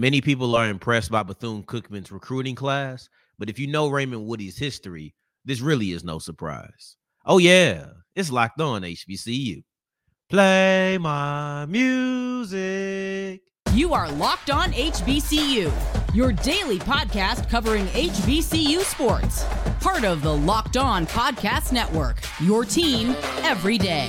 Many people are impressed by Bethune Cookman's recruiting class, but if you know Raymond Woodie's history, this really is no surprise. Oh, yeah, it's locked on HBCU. Play my music. You are Locked On HBCU, your daily podcast covering HBCU sports. Part of the Locked On Podcast Network, your team every day.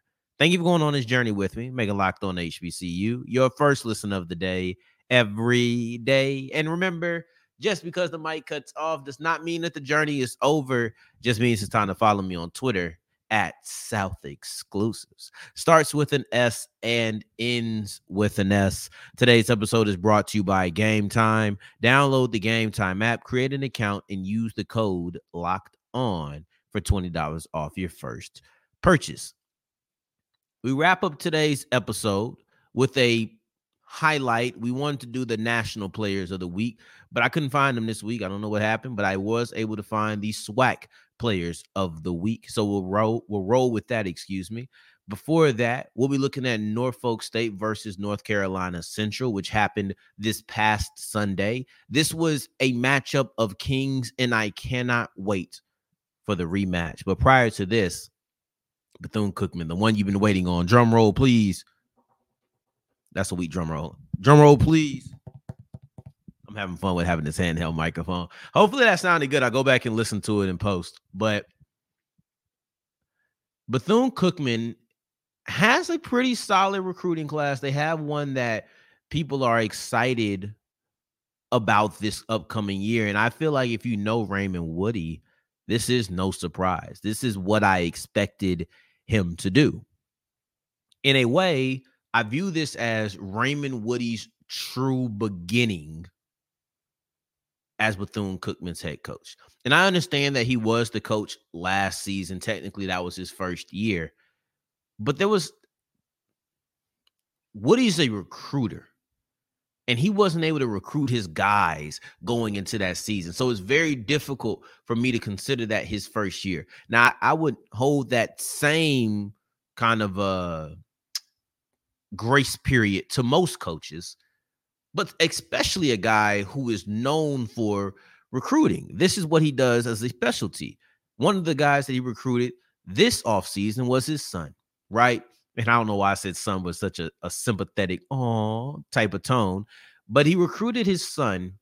Thank you for going on this journey with me, making Locked On HBCU your first listen of the day every day. And remember, just because the mic cuts off does not mean that the journey is over. Just means it's time to follow me on Twitter at South Exclusives. Starts with an S and ends with an S. Today's episode is brought to you by Game Time. Download the Game Time app, create an account, and use the code Locked On for $20 off your first purchase we wrap up today's episode with a highlight. We wanted to do the national players of the week, but I couldn't find them this week. I don't know what happened, but I was able to find the SWAC players of the week. So we'll roll we'll roll with that, excuse me. Before that, we'll be looking at Norfolk State versus North Carolina Central, which happened this past Sunday. This was a matchup of kings, and I cannot wait for the rematch. But prior to this, Bethune Cookman, the one you've been waiting on. Drum roll, please. That's a weak drum roll. Drum roll, please. I'm having fun with having this handheld microphone. Hopefully that sounded good. I'll go back and listen to it in post. But Bethune Cookman has a pretty solid recruiting class. They have one that people are excited about this upcoming year. And I feel like if you know Raymond Woodie, this is no surprise. This is what I expected him to do. In a way, I view this as Raymond Woodie's true beginning as Bethune Cookman's head coach. And I understand that he was the coach last season. Technically, that was his first year. But there was Woodie's a recruiter. And he wasn't able to recruit his guys going into that season. So it's very difficult for me to consider that his first year. Now, I would hold that same kind of uh grace period to most coaches, but especially a guy who is known for recruiting. This is what he does as a specialty. One of the guys that he recruited this offseason was his son, right? And I don't know why I said son was such a, a sympathetic oh type of tone, but he recruited his son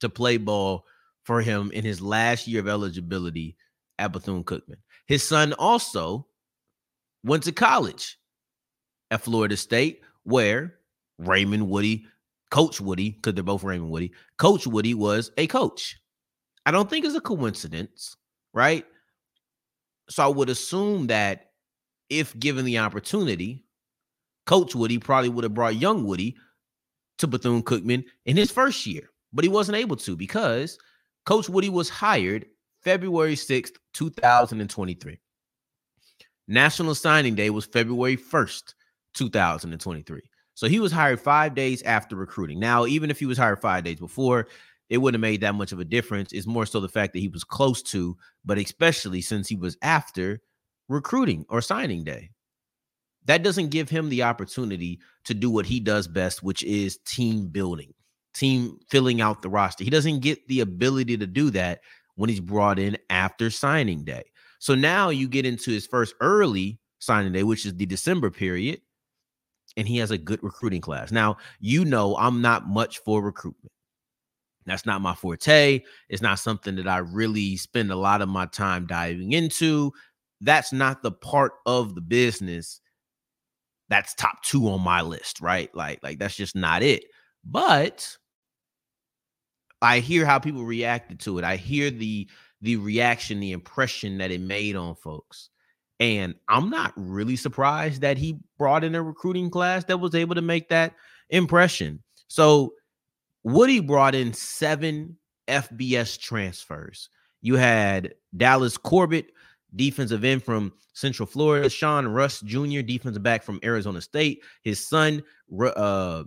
to play ball for him in his last year of eligibility at Bethune Cookman. His son also went to college at Florida State, where Raymond Woodie, Coach Woodie, because they're both Raymond Woodie, Coach Woodie was a coach. I don't think it's a coincidence, right? So I would assume that if given the opportunity, Coach Woodie probably would have brought young Woodie to Bethune Cookman in his first year, but he wasn't able to because Coach Woodie was hired February 6th, 2023. National Signing Day was February 1st, 2023. So he was hired five days after recruiting. Now, even if he was hired five days before, it wouldn't have made that much of a difference. It's more so the fact that he was close to, but especially since he was after recruiting or signing day. That doesn't give him the opportunity to do what he does best, which is team building, team filling out the roster. He doesn't get the ability to do that when he's brought in after signing day. So now you get into his first early signing day, which is the December period, and he has a good recruiting class. Now, you know, I'm not much for recruitment. That's not my forte. It's not something that I really spend a lot of my time diving into that's not the part of the business that's top two on my list, right? Like, like that's just not it. But I hear how people reacted to it. I hear the the reaction, the impression that it made on folks. And I'm not really surprised that he brought in a recruiting class that was able to make that impression. So Woodie brought in seven FBS transfers. You had Dallas Corbett, defensive end from Central Florida, Sean Russ Jr., defensive back from Arizona State, his son, uh,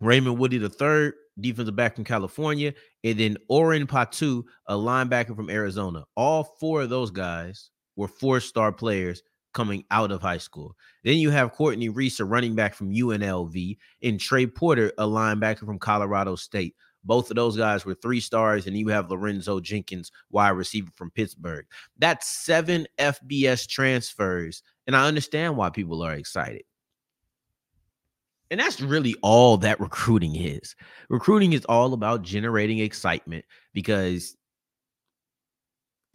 Raymond Woodie III, defensive back from California, and then Oren Patu, a linebacker from Arizona. All four of those guys were four star players coming out of high school. Then you have Courtney Reese, a running back from UNLV, and Trey Porter, a linebacker from Colorado State. Both of those guys were three stars, and you have Lorenzo Jenkins, wide receiver from Pittsburgh. That's seven FBS transfers, and I understand why people are excited. And that's really all that recruiting is. Recruiting is all about generating excitement because,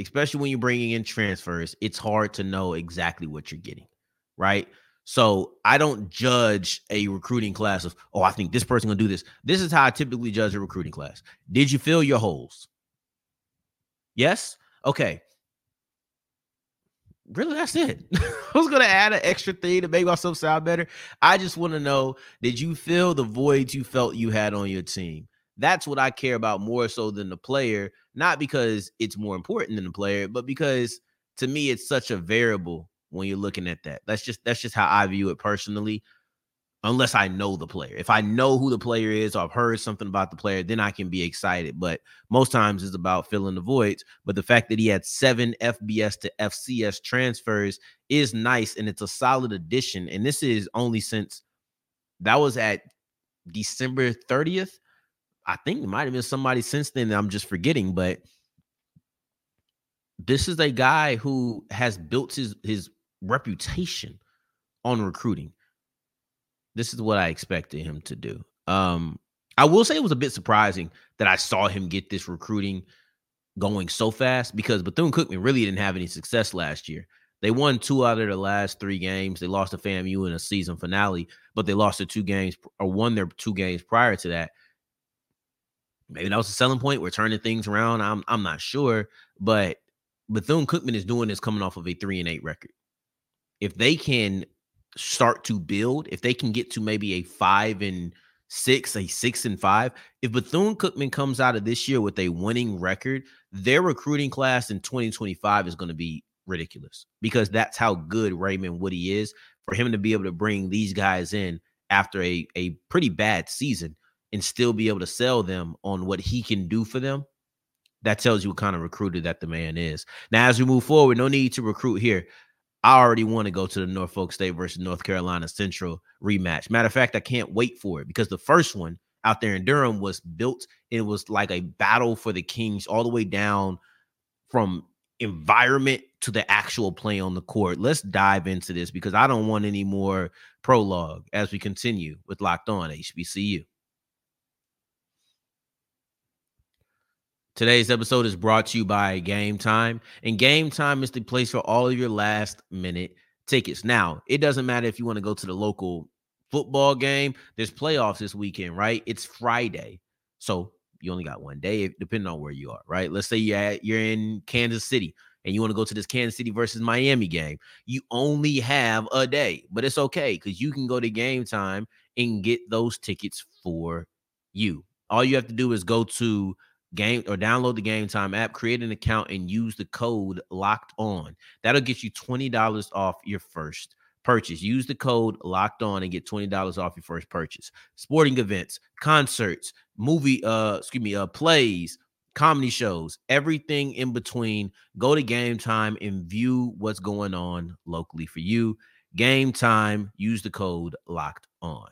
especially when you're bringing in transfers, it's hard to know exactly what you're getting, right? So I don't judge a recruiting class of, oh, I think this person gonna do this. This is how I typically judge a recruiting class. Did you fill your holes? Yes. Okay really that's it. I was gonna add an extra thing to make myself sound better. I just want to know: Did you fill the voids you felt you had on your team? That's what I care about more so than the player. Not because it's more important than the player, but because to me it's such a variable when you're looking at that. That's just that's just how I view it personally unless I know the player. If I know who the player is or I've heard something about the player, then I can be excited. But most times it's about filling the voids. But the fact that he had seven FBS to FCS transfers is nice and it's a solid addition. And this is only since that was at December 30th. I think it might have been somebody since then that I'm just forgetting, but this is a guy who has built his his reputation on recruiting this is what I expected him to do. Um, I will say it was a bit surprising that I saw him get this recruiting going so fast because Bethune Cookman really didn't have any success last year. They won two out of the last three games. They lost to FAMU in a season finale, but they lost the two games or won their two games prior to that. Maybe that was a selling point. We're turning things around. I'm I'm not sure, but Bethune Cookman is doing this coming off of a three and eight record. If they can start to build, if they can get to maybe a five and six, a six and five, if Bethune Cookman comes out of this year with a winning record, their recruiting class in 2025 is going to be ridiculous because that's how good Raymond Woodie is. For him to be able to bring these guys in after a, a pretty bad season and still be able to sell them on what he can do for them, that tells you what kind of recruiter that the man is. Now, as we move forward, no need to recruit here. I already want to go to the Norfolk State versus North Carolina Central rematch. Matter of fact, I can't wait for it because the first one out there in Durham was built. It was like a battle for the Kings all the way down from environment to the actual play on the court. Let's dive into this because I don't want any more prologue as we continue with Locked On HBCU. Today's episode is brought to you by Game Time, and Game Time is the place for all of your last minute tickets. Now, it doesn't matter if you want to go to the local football game, there's playoffs this weekend, right? It's Friday. So you only got one day, depending on where you are, right? Let's say you're, at, you're in Kansas City and you want to go to this Kansas City versus Miami game. You only have a day, but it's okay because you can go to game time and get those tickets for you. All you have to do is go to game or download the game time app, create an account, and use the code locked on. That'll get you $20 off your first purchase. Use the code locked on and get $20 off your first purchase. Sporting events, concerts, movie, uh, excuse me, uh, plays, comedy shows, everything in between. Go to game time and view what's going on locally for you. Game time, use the code locked on.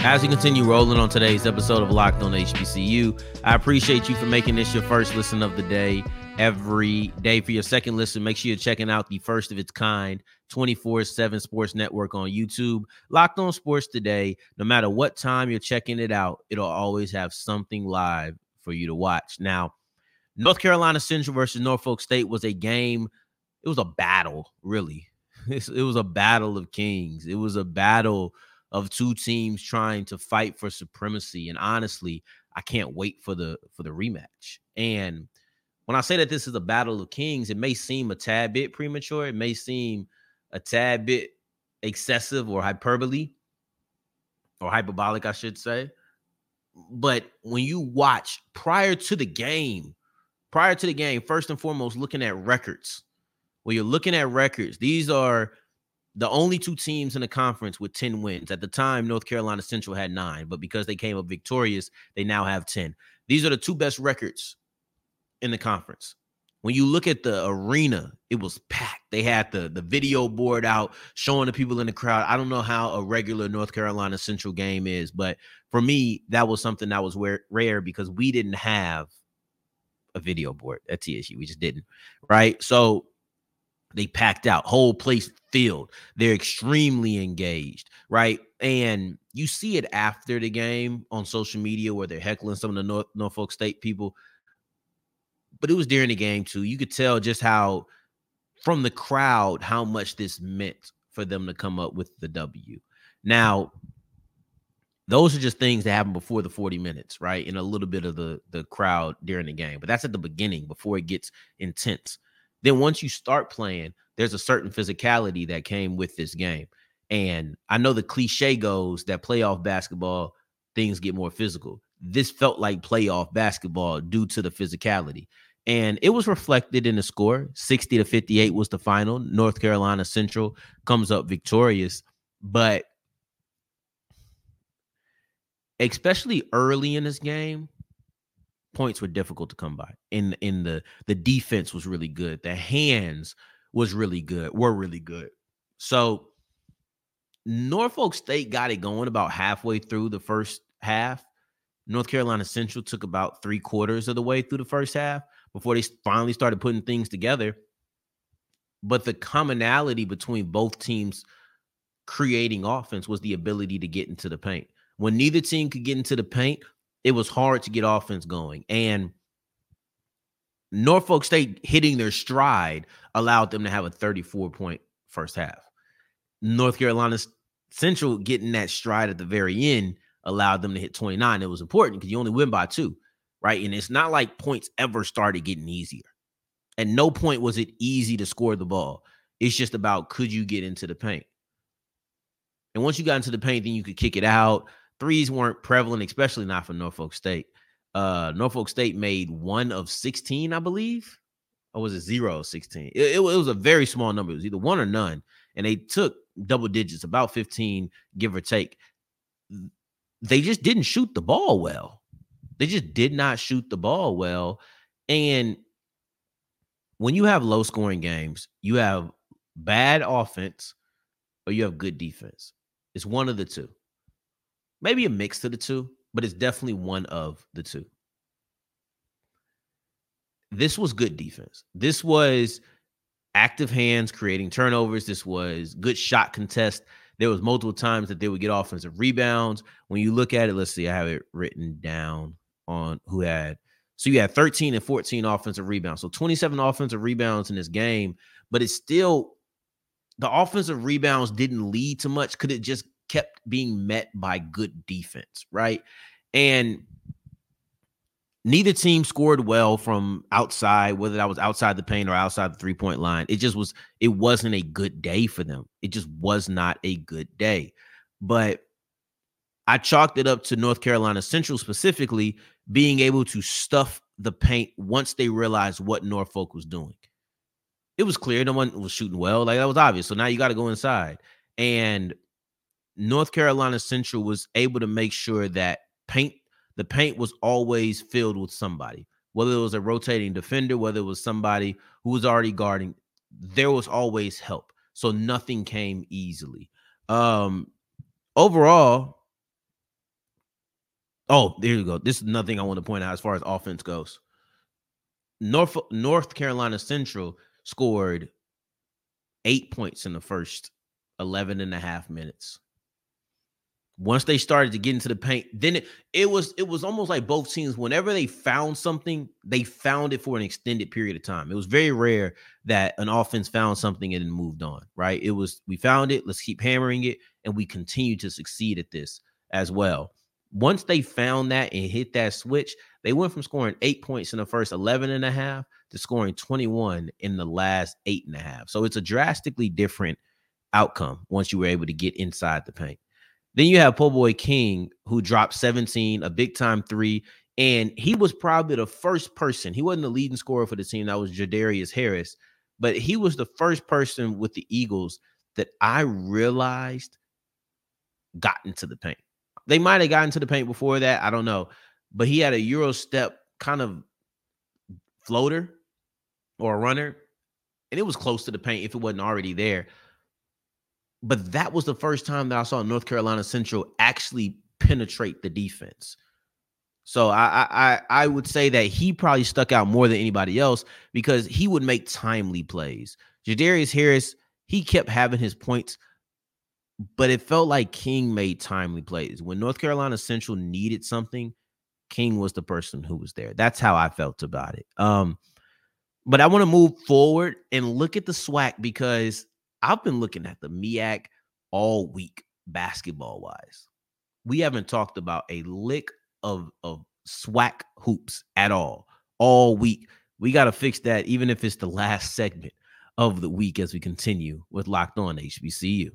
As we continue rolling on today's episode of Locked on HBCU, I appreciate you for making this your first listen of the day. Every day for your second listen, make sure you're checking out the first of its kind 24 7 Sports Network on YouTube. Locked on Sports today. No matter what time you're checking it out, it'll always have something live for you to watch. Now, North Carolina Central versus Norfolk State was a game. It was a battle, really. It was a battle of kings. It was a battle of two teams trying to fight for supremacy. And honestly, I can't wait for the for the rematch. And when I say that this is a battle of kings, it may seem a tad bit premature. It may seem a tad bit excessive or hyperbole or hyperbolic, I should say. But when you watch prior to the game, prior to the game, first and foremost, looking at records. When you're looking at records, these are the only two teams in the conference with 10 wins. At the time, North Carolina Central had nine, but because they came up victorious, they now have 10. These are the two best records in the conference. When you look at the arena, it was packed. They had the the video board out showing the people in the crowd. I don't know how a regular North Carolina Central game is, but for me, that was something that was rare because we didn't have a video board at TSU. We just didn't, right? So they packed out, whole place filled. They're extremely engaged, right? And you see it after the game on social media where they're heckling some of the North, Norfolk State people. But it was during the game too. You could tell just how, from the crowd, how much this meant for them to come up with the W. Now, those are just things that happen before the 40 minutes, right? And a little bit of the the crowd during the game. But that's at the beginning before it gets intense. Then once you start playing, there's a certain physicality that came with this game. And I know the cliche goes that playoff basketball things get more physical. This felt like playoff basketball due to the physicality. And it was reflected in the score. 60 to 58 was the final. North Carolina Central comes up victorious. But especially early in this game, points were difficult to come by. In in the the defense was really good. The hands was really good. Were really good. So Norfolk State got it going about halfway through the first half. North Carolina Central took about three quarters of the way through the first half before they finally started putting things together. But the commonality between both teams creating offense was the ability to get into the paint. When neither team could get into the paint, it was hard to get offense going. And Norfolk State hitting their stride allowed them to have a 34 point first half. North Carolina Central getting that stride at the very end allowed them to hit 29. It was important because you only win by two, right? And it's not like points ever started getting easier. At no point was it easy to score the ball. It's just about could you get into the paint? And once you got into the paint, then you could kick it out threes weren't prevalent, especially not for Norfolk State. Uh, Norfolk State made one of 16, I believe. Or was it zero 16? It, it, it was a very small number. It was either one or none. And they took double digits, about 15, give or take. They just didn't shoot the ball well. They just did not shoot the ball well. And when you have low scoring games, you have bad offense or you have good defense. It's one of the two maybe a mix of the two, but it's definitely one of the two. This was good defense. This was active hands creating turnovers. This was good shot contest. There was multiple times that they would get offensive rebounds. When you look at it, let's see, I have it written down on who had. So you had 13 and 14 offensive rebounds. So 27 offensive rebounds in this game, but it's still the offensive rebounds didn't lead to much. Could it just kept being met by good defense, right? And neither team scored well from outside, whether that was outside the paint or outside the three point line. It just was, it wasn't a good day for them. It just was not a good day. But I chalked it up to North Carolina Central specifically being able to stuff the paint once they realized what Norfolk was doing. It was clear no one was shooting well. Like that was obvious. So now you got to go inside. And North Carolina Central was able to make sure that paint the paint was always filled with somebody, whether it was a rotating defender, whether it was somebody who was already guarding, there was always help. So nothing came easily. Um overall, oh, there you go. This is nothing I want to point out as far as offense goes. North North Carolina Central scored eight points in the first 11 and a half minutes once they started to get into the paint, then it, it was it was almost like both teams. Whenever they found something, they found it for an extended period of time. It was very rare that an offense found something and moved on. Right? It was we found it. Let's keep hammering it, and we continue to succeed at this as well. Once they found that and hit that switch, they went from scoring eight points in the first 11 and a half to scoring 21 in the last eight and a half. So it's a drastically different outcome once you were able to get inside the paint. Then you have Po'Boigh King, who dropped 17, a big time three. And he was probably the first person. He wasn't the leading scorer for the team. That was Jadarius Harris. But he was the first person with the Eagles that I realized got into the paint. They might have gotten to the paint before that. I don't know. But he had a Euro step kind of floater or a runner. And it was close to the paint if it wasn't already there but that was the first time that I saw North Carolina Central actually penetrate the defense. So I I I would say that he probably stuck out more than anybody else because he would make timely plays. Jadarius Harris, he kept having his points, but it felt like King made timely plays. When North Carolina Central needed something, King was the person who was there. That's how I felt about it. Um, but I want to move forward and look at the SWAC because I've been looking at the MEAC all week, basketball wise. We haven't talked about a lick of of SWAC hoops at all all week. We got to fix that, even if it's the last segment of the week as we continue with Locked On HBCU.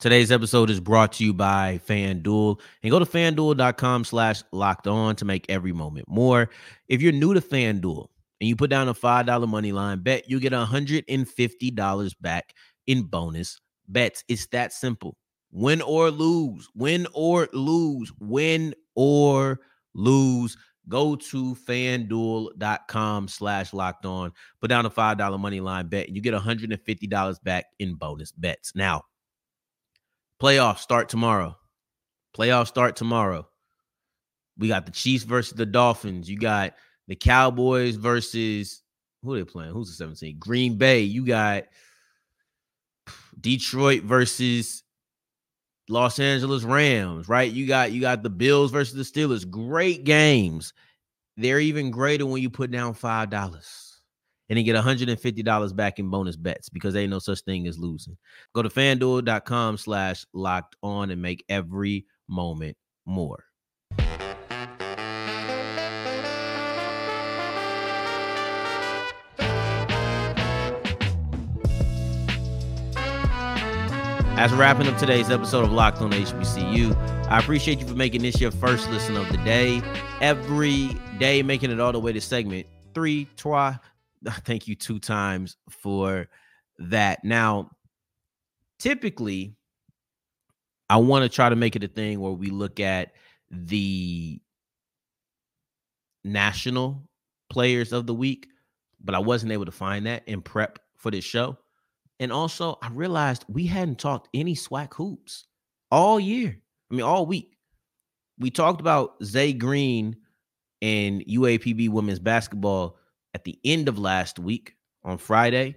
Today's episode is brought to you by FanDuel. And go to fanduel.com slash locked on to make every moment more. If you're new to FanDuel, and you put down a $5 money line bet, you get $150 back in bonus bets. It's that simple. Win or lose, win or lose, win or lose. Go to fanduel.com slash locked on, put down a $5 money line bet, and you get $150 back in bonus bets. Now, playoffs start tomorrow. Playoffs start tomorrow. We got the Chiefs versus the Dolphins. You got the Cowboys versus who they playing? Who's the 17? Green Bay. You got Detroit versus Los Angeles Rams, right? You got you got the Bills versus the Steelers. Great games. They're even greater when you put down five dollars and then get $150 back in bonus bets because there ain't no such thing as losing. Go to fanduel.com slash locked on and make every moment more. As we're wrapping up today's episode of Locked on HBCU, I appreciate you for making this your first listen of the day. Every day, making it all the way to segment three, trois. Thank you two times for that. Now, typically, I want to try to make it a thing where we look at the national players of the week, but I wasn't able to find that in prep for this show. And also, I realized we hadn't talked any SWAC hoops all year. I mean, all week. We talked about Zay Green and UAPB women's basketball at the end of last week on Friday.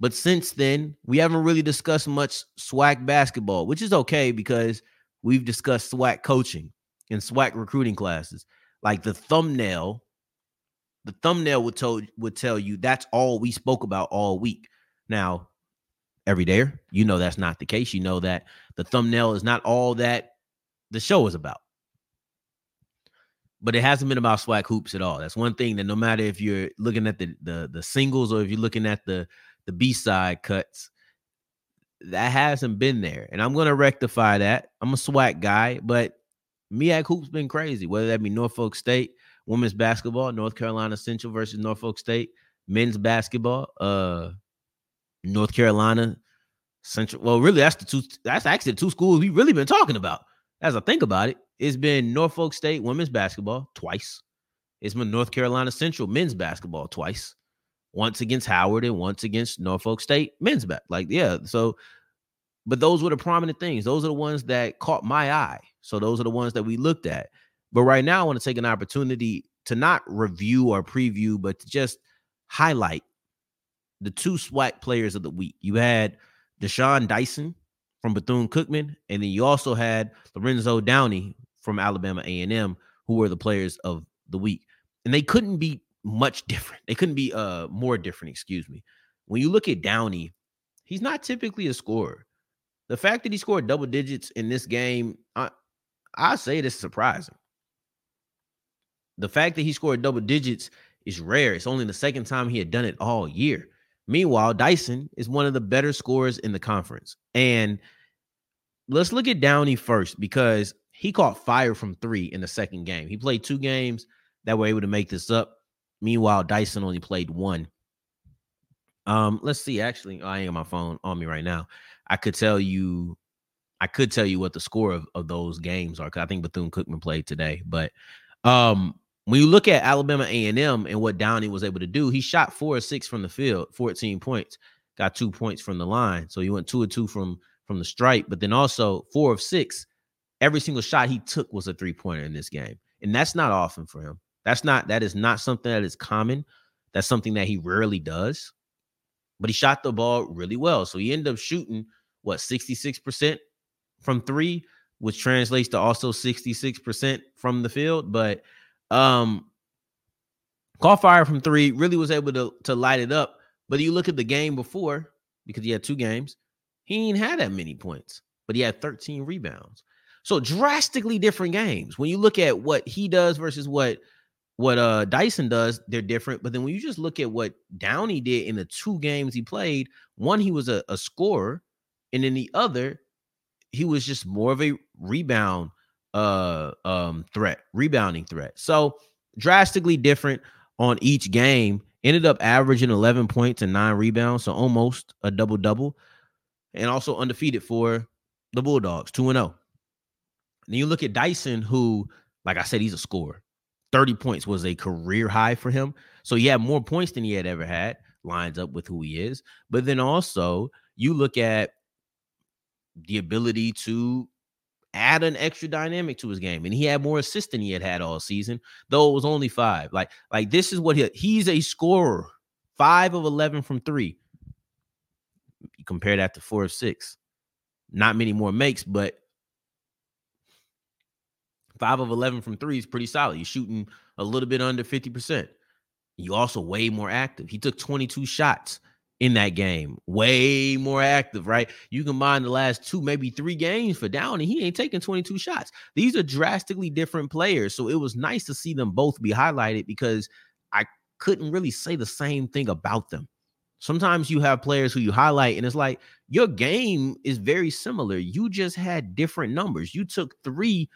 But since then, we haven't really discussed much SWAC basketball, which is okay because we've discussed SWAC coaching and SWAC recruiting classes. Like the thumbnail, the thumbnail would tell would tell you that's all we spoke about all week. Now, every day. You know that's not the case. You know that the thumbnail is not all that the show is about. But it hasn't been about SWAC hoops at all. That's one thing that no matter if you're looking at the the, the singles or if you're looking at the the B side cuts, that hasn't been there. And I'm gonna rectify that. I'm a SWAC guy, but MEAC hoops been crazy. Whether that be Norfolk State women's basketball, North Carolina Central versus Norfolk State men's basketball, uh, North Carolina, Central. Well, really, that's the two. That's actually the two schools we've really been talking about. As I think about it, it's been Norfolk State women's basketball twice. It's been North Carolina Central men's basketball twice. Once against Howard and once against Norfolk State men's back. Like, yeah. So, but those were the prominent things. Those are the ones that caught my eye. So those are the ones that we looked at. But right now, I want to take an opportunity to not review or preview, but to just highlight the two SWAC players of the week. You had Dhashon Dyson from Bethune Cookman, and then you also had Lorenzo Downey from Alabama A&M, who were the players of the week. And they couldn't be much different. They couldn't be uh more different, excuse me. When you look at Downey, he's not typically a scorer. The fact that he scored double digits in this game, I I say this is surprising. The fact that he scored double digits is rare. It's only the second time he had done it all year. Meanwhile, Dyson is one of the better scorers in the conference. And let's look at Downey first because he caught fire from three in the second game. He played two games that were able to make this up. Meanwhile, Dyson only played one. Um, let's see. Actually, I ain't on my phone on me right now. I could tell you, I could tell you what the score of, of those games are because I think Bethune Cookman played today. But um, when you look at Alabama A&M and what Downey was able to do, he shot four or six from the field, 14 points, got two points from the line. So he went two or two from from the stripe, but then also four of six. Every single shot he took was a three pointer in this game, and that's not often for him. That's not that is not something that is common. That's something that he rarely does. But he shot the ball really well, so he ended up shooting what 66% from three, which translates to also 66% from the field. But um, caught fire from three, really was able to, to light it up. But you look at the game before, because he had two games, he ain't had that many points, but he had 13 rebounds. So drastically different games. When you look at what he does versus what what uh Dyson does, they're different. But then when you just look at what Downey did in the two games he played, one he was a, a scorer, and then the other, he was just more of a rebound uh um threat, rebounding threat. So drastically different on each game. Ended up averaging 11 points and nine rebounds, so almost a double double, and also undefeated for the Bulldogs, 2 0. Then you look at Dyson, who, like I said, he's a scorer. 30 points was a career high for him. So he had more points than he had ever had, lines up with who he is. But then also, you look at the ability to add an extra dynamic to his game. And he had more assists than he had had all season, though it was only five. Like, like this is what he he's a scorer. Five of 11 from three. You compare that to four of six. Not many more makes, but five of 11 from three is pretty solid. You're shooting a little bit under 50%. You also way more active. He took 22 shots in that game. Way more active, right? You combine the last two, maybe three games for Downey, he ain't taking 22 shots. These are drastically different players. So it was nice to see them both be highlighted because I couldn't really say the same thing about them. Sometimes you have players who you highlight, and it's like your game is very similar. You just had different numbers. You took three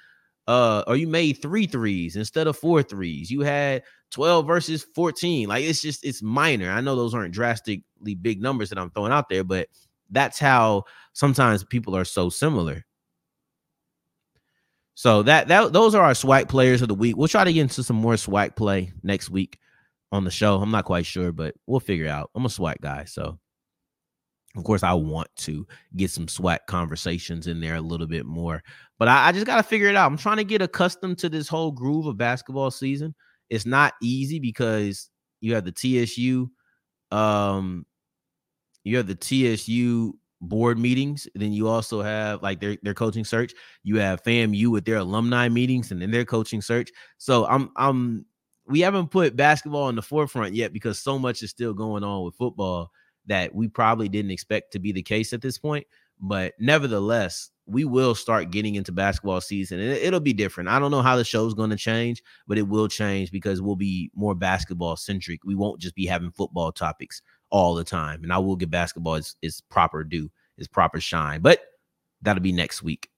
uh or you made three threes instead of four threes. You had 12 versus 14 like it's just it's minor. I know those aren't drastically big numbers that i'm throwing out there but that's how sometimes people are so similar. So that that those are our SWAC players of the week. We'll try to get into some more SWAC play next week on the show. I'm not quite sure but we'll figure out. I'm a SWAC guy so of course, I want to get some SWAC conversations in there a little bit more, but I, I just got to figure it out. I'm trying to get accustomed to this whole groove of basketball season. It's not easy because you have the TSU, um, you have the TSU board meetings. Then you also have like their their coaching search. You have FAMU with their alumni meetings and then their coaching search. So I'm I'm we haven't put basketball in the forefront yet because so much is still going on with football that we probably didn't expect to be the case at this point. But nevertheless, we will start getting into basketball season and it'll be different. I don't know how the show's going to change, but it will change because we'll be more basketball centric. We won't just be having football topics all the time. And I will give basketball its, its proper due, its proper shine. But that'll be next week.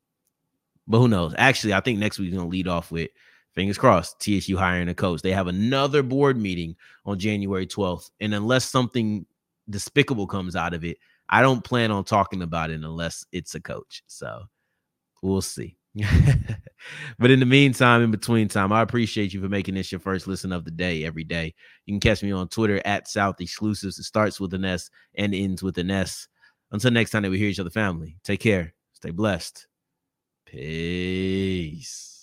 But who knows? Actually, I think next week's going to lead off with fingers crossed TSU hiring a coach. They have another board meeting on January 12th. And unless something despicable comes out of it, I don't plan on talking about it unless it's a coach. So we'll see. but in the meantime, in between time, I appreciate you for making this your first listen of the day every day. You can catch me on Twitter at South Exclusives. It starts with an S and ends with an S. Until next time that we hear each other, family, take care, stay blessed. Peace.